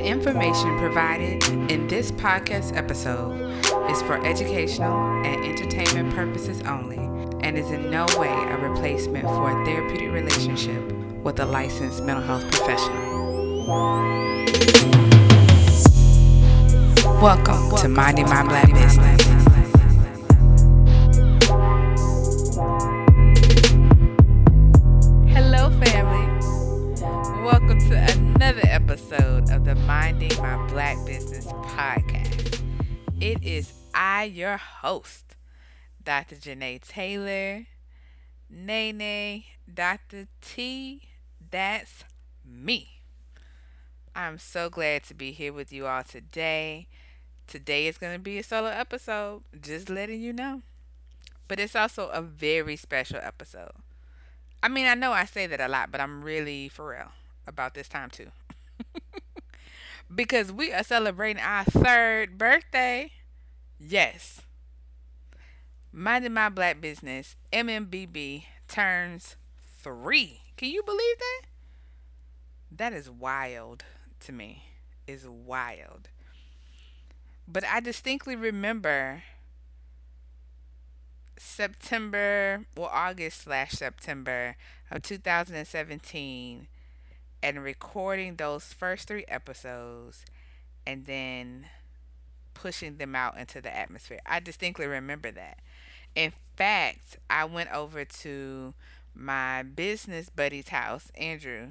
The information provided in this podcast episode is for educational and entertainment purposes only and is in no way a replacement for a therapeutic relationship with a licensed mental health professional. Welcome to Minding My Black Business. Episode of the Minding My Black Business podcast. It is I, your host, Dr. Janae Taylor, Nene, Dr. T. That's me. I'm so glad to be here with you all today. Today is going to be a solo episode, just letting you know. But it's also a very special episode. I mean, I know I say that a lot, but I'm really for real about this time too. because we are celebrating our third birthday. Yes. Minding My Black Business, MMBB, turns three. Can you believe that? That is wild to me. Is wild. But I distinctly remember September, well, August slash September of 2017 and recording those first three episodes and then pushing them out into the atmosphere. I distinctly remember that. In fact, I went over to my business buddy's house, Andrew,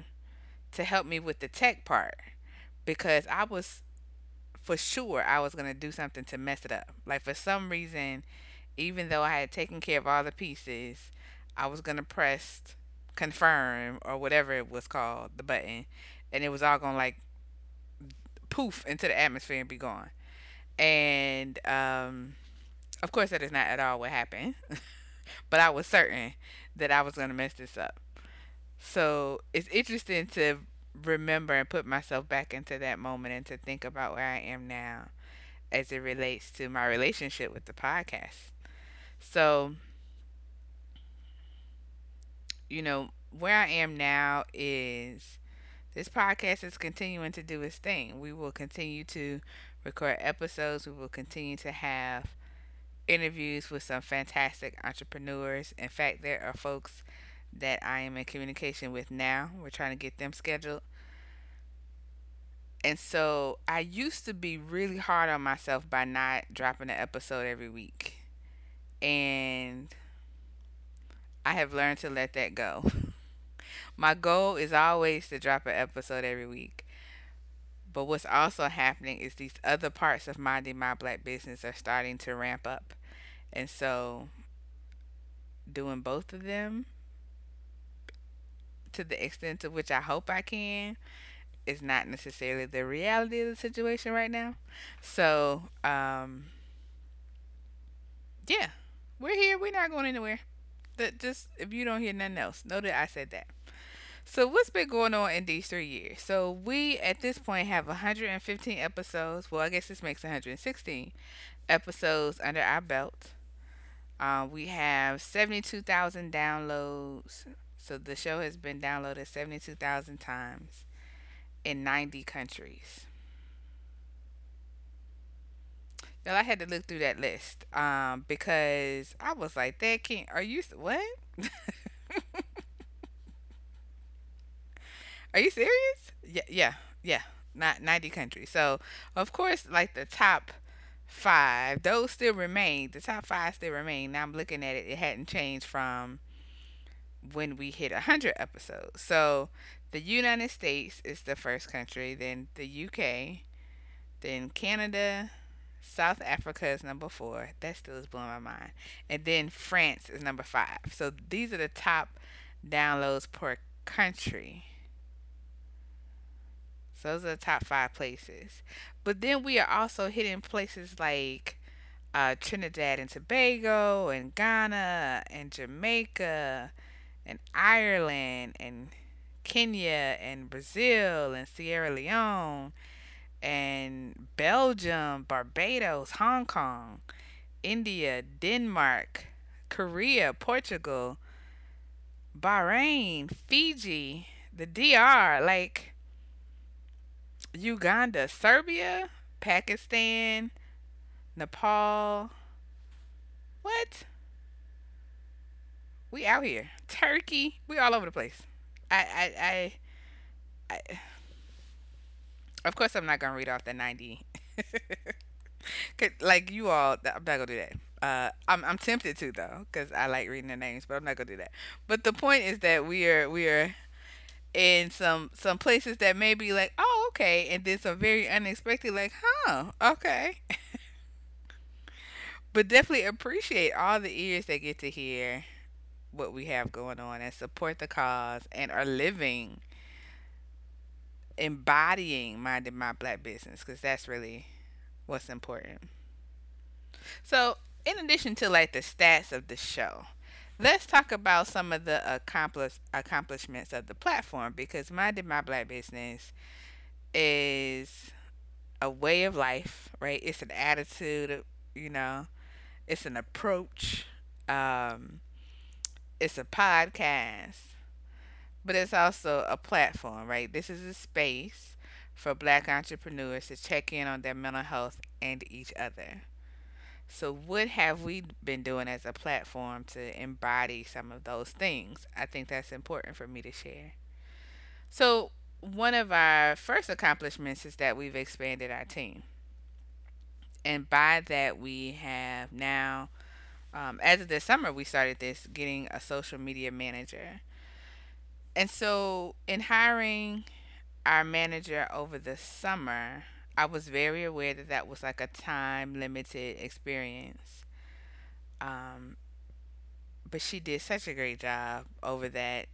to help me with the tech part because I was for sure I was going to do something to mess it up. Like for some reason, even though I had taken care of all the pieces, I was going to press confirm or whatever it was called, the button, and it was all to like poof into the atmosphere and be gone. And um, of course, that is not at all what happened, but I was certain that I was to mess this up. So it's interesting to remember and put myself back into that moment and to think about where I am now as it relates to my relationship with the podcast. So, you know, where I am now is this podcast is continuing to do its thing. We will continue to record episodes, we will continue to have interviews with some fantastic entrepreneurs. In fact, there are folks that I am in communication with now. We're trying to get them scheduled. And so I used to be really hard on myself by not dropping an episode every week. And I have learned to let that go. My goal is always to drop an episode every week. But what's also happening is these other parts of minding my black business are starting to ramp up. And so doing both of them to the extent to which I hope I can is not necessarily the reality of the situation right now. So, um, yeah, we're here. We're not going anywhere. That just if you don't hear nothing else, know that I said that. So what's been going on in these three years? So we at this point have 115 episodes. Well, I guess this makes 116 episodes under our belt. Uh, we have 72,000 downloads. So the show has been downloaded 72,000 times in 90 countries. Y'all, I had to look through that list um, because I was like, "That can't." Are you what? are you serious? Yeah, yeah, yeah. Not 90 countries. So of course, like the top five, those still remain. The top five still remain. Now I'm looking at it; it hadn't changed from when we hit 100 episodes. So the United States is the first country, then the UK, then Canada, South Africa is number four. That still is blowing my mind. And then France is number five. So these are the top downloads per country. So those are the top five places. But then we are also hitting places like uh, Trinidad and Tobago and Ghana and Jamaica and Ireland and Kenya and Brazil and Sierra Leone and Belgium, Barbados, Hong Kong, India, Denmark, Korea, Portugal, Bahrain, Fiji, the DR, like Uganda, Serbia, Pakistan, Nepal. What? We out here. Turkey. We all over the place. I I I, I of course I'm not gonna read off the ninety. like you all, I'm not gonna do that. Uh, I'm I'm tempted to though, cause I like reading the names, but I'm not gonna do that. But the point is that we are we are in some some places that may be like, oh okay, and then some very unexpected, like, huh, okay. but definitely appreciate all the ears that get to hear what we have going on and support the cause and are living embodying minding my black business because that's really what's important. So in addition to like the stats of the show let's talk about some of the accomplish accomplishments of the platform because minding my black business is a way of life right? It's an attitude you know? It's an approach um it's a podcast, but it's also a platform, right? This is a space for black entrepreneurs to check in on their mental health and each other. So, what have we been doing as a platform to embody some of those things? I think that's important for me to share. So, one of our first accomplishments is that we've expanded our team. And by that, we have now um, as of this summer, we started this getting a social media manager. And so, in hiring our manager over the summer, I was very aware that that was like a time limited experience. Um, but she did such a great job over that,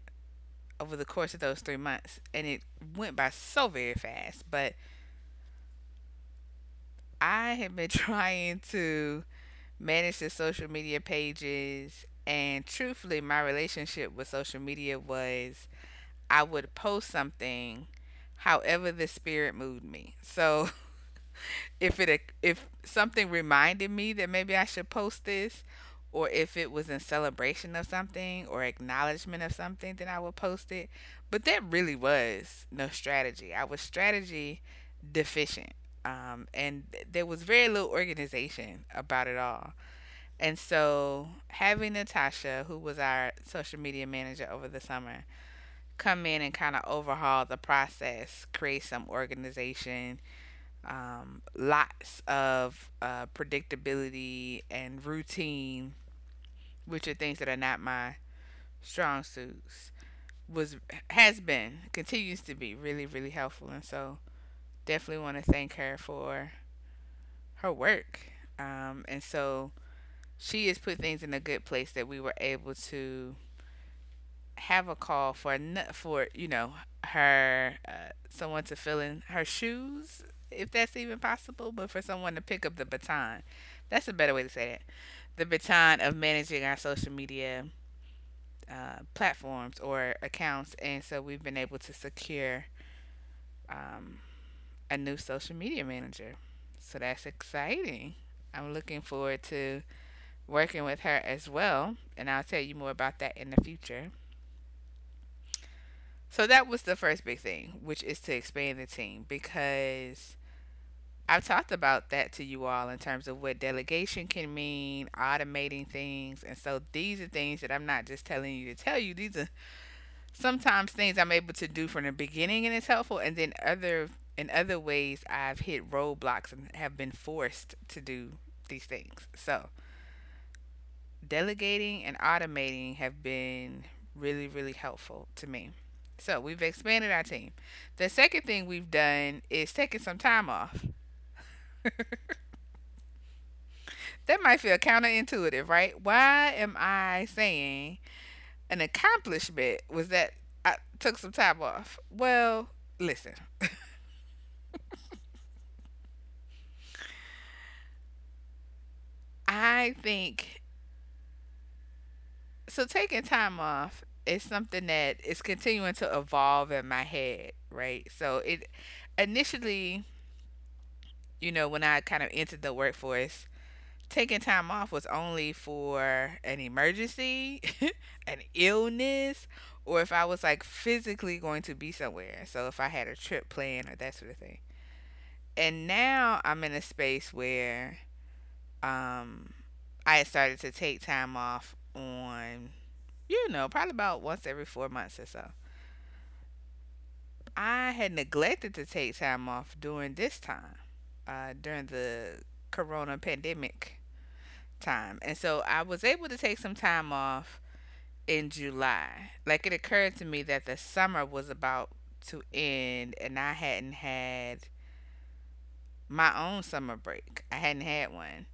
over the course of those three months. And it went by so very fast. But I have been trying to manage the social media pages. And truthfully, my relationship with social media was I would post something however the spirit moved me. So if it if something reminded me that maybe I should post this or if it was in celebration of something or acknowledgement of something then I would post it. But that really was no strategy. I was strategy deficient um, and there was very little organization about it all. And so, having Natasha, who was our social media manager over the summer, come in and kind of overhaul the process, create some organization, um, lots of uh, predictability and routine, which are things that are not my strong suits, was has been continues to be really really helpful. And so, definitely want to thank her for her work. Um, and so she has put things in a good place that we were able to have a call for for you know her uh, someone to fill in her shoes if that's even possible but for someone to pick up the baton. That's a better way to say it. The baton of managing our social media uh, platforms or accounts. And so we've been able to secure um, a new social media manager. So that's exciting. I'm looking forward to working with her as well, and I'll tell you more about that in the future. So that was the first big thing, which is to expand the team because I've talked about that to you all in terms of what delegation can mean, automating things. And so these are things that I'm not just telling you to tell you. These are sometimes things I'm able to do from the beginning and it's helpful. And then other in other ways, I've hit roadblocks and have been forced to do these things. So, delegating and automating have been really, really helpful to me. So, we've expanded our team. The second thing we've done is taking some time off. that might feel counterintuitive, right? Why am I saying an accomplishment was that I took some time off? Well, listen. I think so. Taking time off is something that is continuing to evolve in my head, right? So it initially, you know, when I kind of entered the workforce, taking time off was only for an emergency, an illness, or if I was like physically going to be somewhere. So if I had a trip planned or that sort of thing. And now I'm in a space where um, I started to take time off on, you know, probably about once every four months or so. I had neglected to take time off during this time, uh, during the corona pandemic time. And so I was able to take some time off in July. Like it occurred to me that the summer was about to end and I hadn't had my own summer break. I hadn't had one.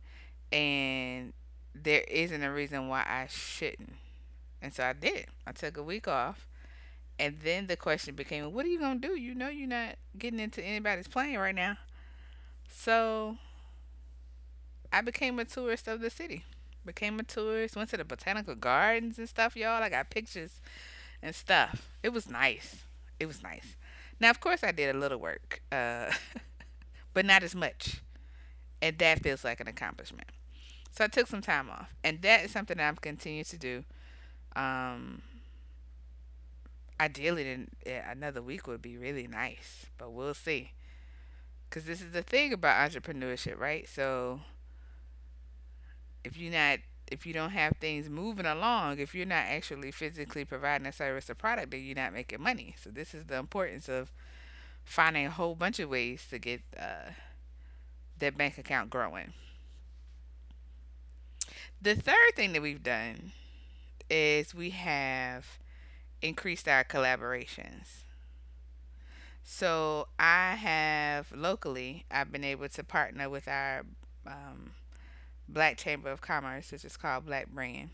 And there isn't a reason why I shouldn't. And so I did. I took a week off. And then the question became, what are you going to do? You know, you're not getting into anybody's plane right now. So I became a tourist of the city. Became a tourist, went to the botanical gardens and stuff, y'all. I got pictures and stuff. It was nice. It was nice. Now, of course, I did a little work, uh, but not as much. And that feels like an accomplishment. So I took some time off. And that is something that I'm continuing to do. Um, ideally, another week would be really nice, but we'll see. Because this is the thing about entrepreneurship, right? So if you're not if you don't have things moving along, if you're not actually physically providing a service or product, then you're not making money. So this is the importance of finding a whole bunch of ways to get uh, that bank account growing. The third thing that we've done is we have increased our collaborations. So I have locally, I've been able to partner with our um, Black Chamber of Commerce, which is called Black Brand.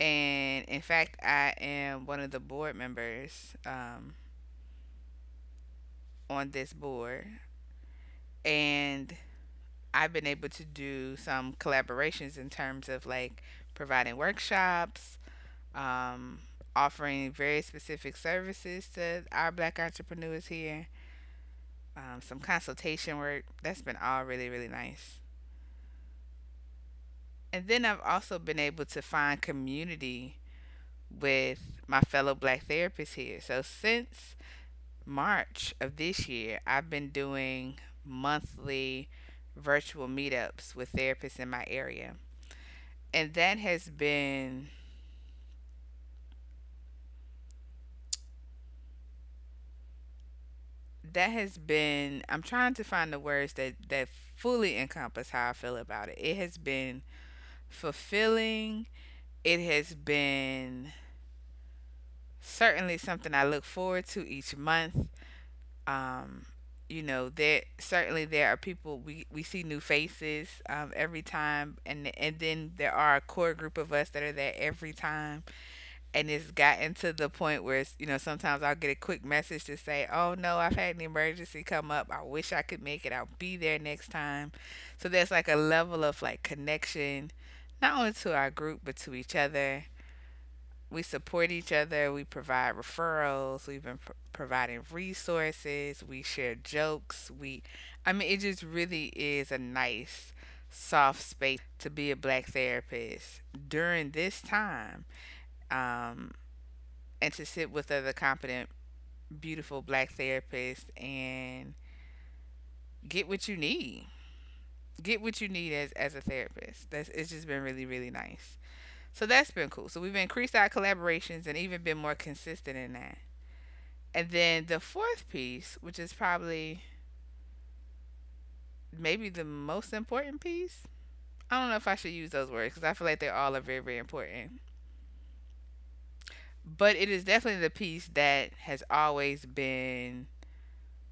And in fact, I am one of the board members um, on this board. And I've been able to do some collaborations in terms of like providing workshops, um, offering very specific services to our black entrepreneurs here, um, some consultation work. That's been all really, really nice. And then I've also been able to find community with my fellow black therapists here. So since March of this year, I've been doing monthly virtual meetups with therapists in my area. And that has been that has been I'm trying to find the words that that fully encompass how I feel about it. It has been fulfilling. It has been certainly something I look forward to each month. Um, you know, there certainly there are people we, we see new faces um, every time, and and then there are a core group of us that are there every time, and it's gotten to the point where it's, you know sometimes I'll get a quick message to say, "Oh no, I've had an emergency come up. I wish I could make it. I'll be there next time." So there's like a level of like connection not only to our group but to each other. We support each other. We provide referrals. We've been pr- providing resources. We share jokes. We, I mean, it just really is a nice, soft space to be a black therapist during this time, um, and to sit with other competent, beautiful black therapists and get what you need get what you need as as a therapist. That's it's just been really really nice. So that's been cool. So we've increased our collaborations and even been more consistent in that. And then the fourth piece, which is probably maybe the most important piece. I don't know if I should use those words because I feel like they all are very very important. But it is definitely the piece that has always been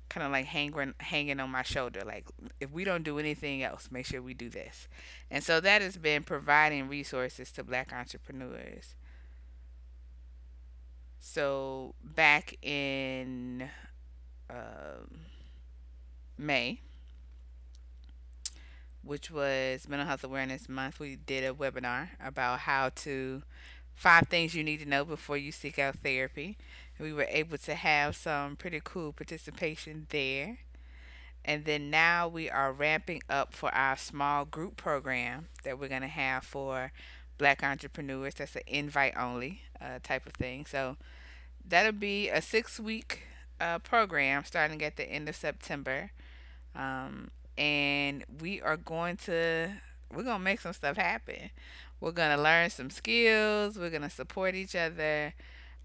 kind of like hanging hanging on my shoulder like if we don't do anything else make sure we do this. And so that has been providing resources to black entrepreneurs. So back in um, may which was mental health awareness month we did a webinar about how to five things you need to know before you seek out therapy we were able to have some pretty cool participation there. And then now we are ramping up for our small group program that we're going to have for black entrepreneurs. That's an invite only uh, type of thing. So that'll be a six week uh, program starting at the end of September. Um, and we are going to we're gonna make some stuff happen. We're gonna learn some skills. We're gonna support each other.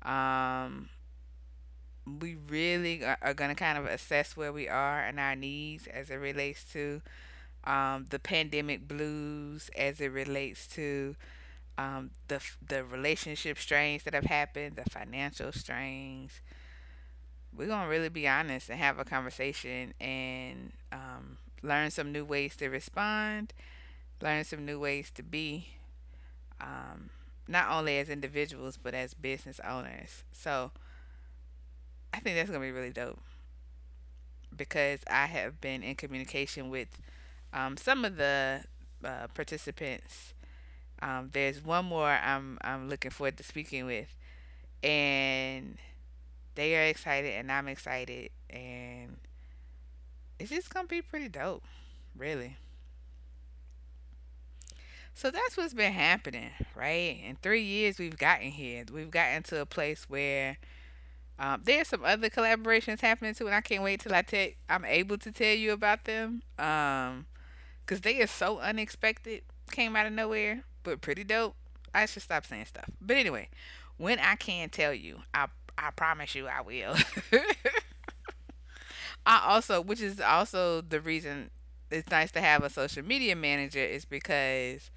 Um, we really are, are gonna kind of assess where we are and our needs as it relates to um, the pandemic blues, as it relates to um, the the relationship strains that have happened, the financial strains. We're gonna really be honest and have a conversation and um, learn some new ways to respond, learn some new ways to be, um, not only as individuals but as business owners. So I think that's gonna be really dope because I have been in communication with um, some of the uh, participants. Um, there's one more I'm I'm looking forward to speaking with, and they are excited and I'm excited, and it's just gonna be pretty dope, really. So that's what's been happening, right? In three years, we've gotten here. We've gotten to a place where um, there's some other collaborations happening too, and I can't wait till I tell I'm able to tell you about them. Um, cause they are so unexpected, came out of nowhere, but pretty dope. I should stop saying stuff. But anyway, when I can tell you, I I promise you I will. I also, which is also the reason it's nice to have a social media manager, is because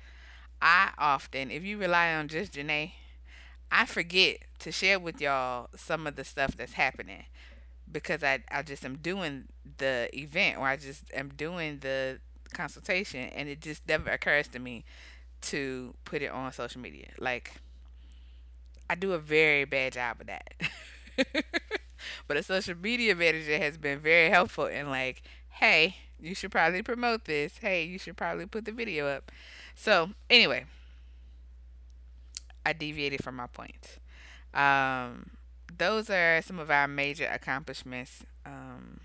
I often, if you rely on just Janae, I forget to share with y'all some of the stuff that's happening because I, I just am doing the event or I just am doing the consultation and it just never occurs to me to put it on social media. Like I do a very bad job of that. but a social media manager has been very helpful in like, hey, you should probably promote this. Hey, you should probably put the video up. So anyway, I deviated from my point. Um, those are some of our major accomplishments. Um,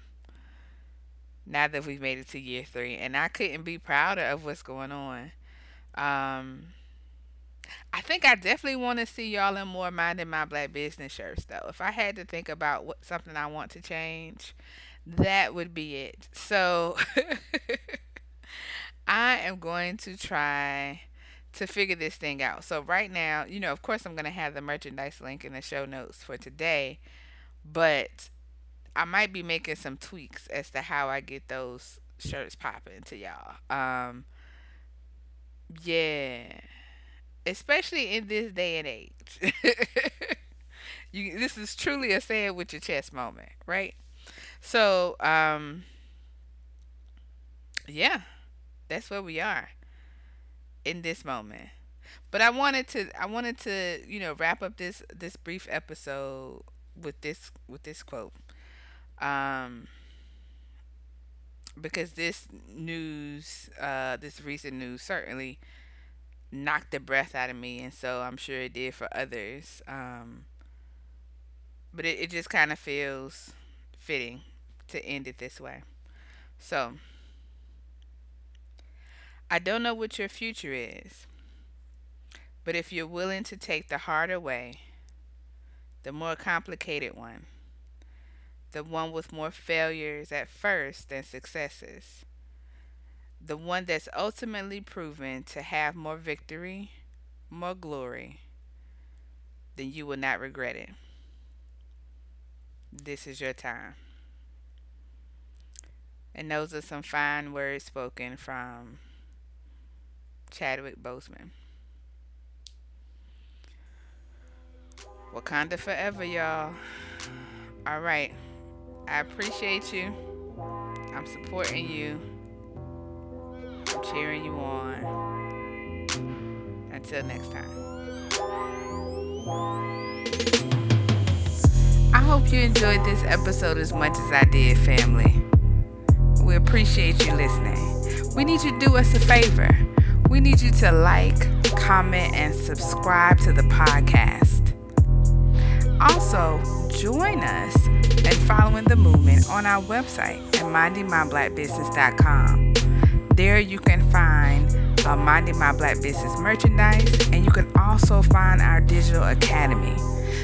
now that we've made it to year three, and I couldn't be prouder of what's going on. Um, I think I definitely want to see y'all in more minding my black business shirts, though. If I had to think about what something I want to change, that would be it. So I am going to try to figure this thing out. So right now, you know, of course I'm going to have the merchandise link in the show notes for today, but I might be making some tweaks as to how I get those shirts popping to y'all. Um yeah. Especially in this day and age. you this is truly a say it with your chest moment, right? So, um yeah. That's where we are in this moment. But I wanted to I wanted to, you know, wrap up this this brief episode with this with this quote. Um because this news uh this recent news certainly knocked the breath out of me and so I'm sure it did for others. Um but it, it just kind of feels fitting to end it this way. So I don't know what your future is, but if you're willing to take the harder way, the more complicated one, the one with more failures at first than successes, the one that's ultimately proven to have more victory, more glory, then you will not regret it. This is your time. And those are some fine words spoken from Chadwick Boseman. Wakanda forever, y'all. All right. I appreciate you. I'm supporting you. I'm cheering you on. Until next time. I hope you enjoyed this episode as much as I did, family. We appreciate you listening. We need you to do us a favor we need you to like, comment, and subscribe to the podcast. Also, join us in following the movement on our website at mindingmyblackbusiness.com. There you can find uh, Minding My Black Business merchandise, and you can also find our digital academy.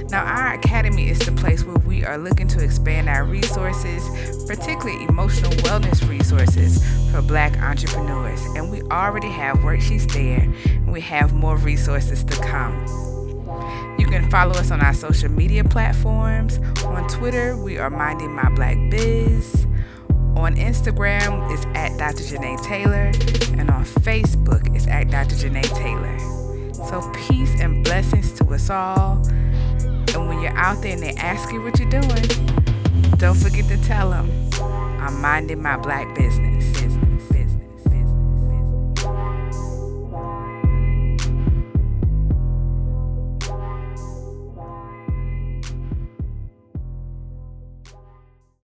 Now, our academy is the place where we are looking to expand our resources, particularly emotional wellness resources for black entrepreneurs. And we already have worksheets there, and we have more resources to come. You can follow us on our social media platforms. On Twitter, we are Minding My Black Biz. On Instagram, it's at Dr. Janae Taylor. And on Facebook, it's at Dr. Janae Taylor. So, peace and blessings to us all. You're out there and they ask you what you're doing, don't forget to tell them I'm minding my black business.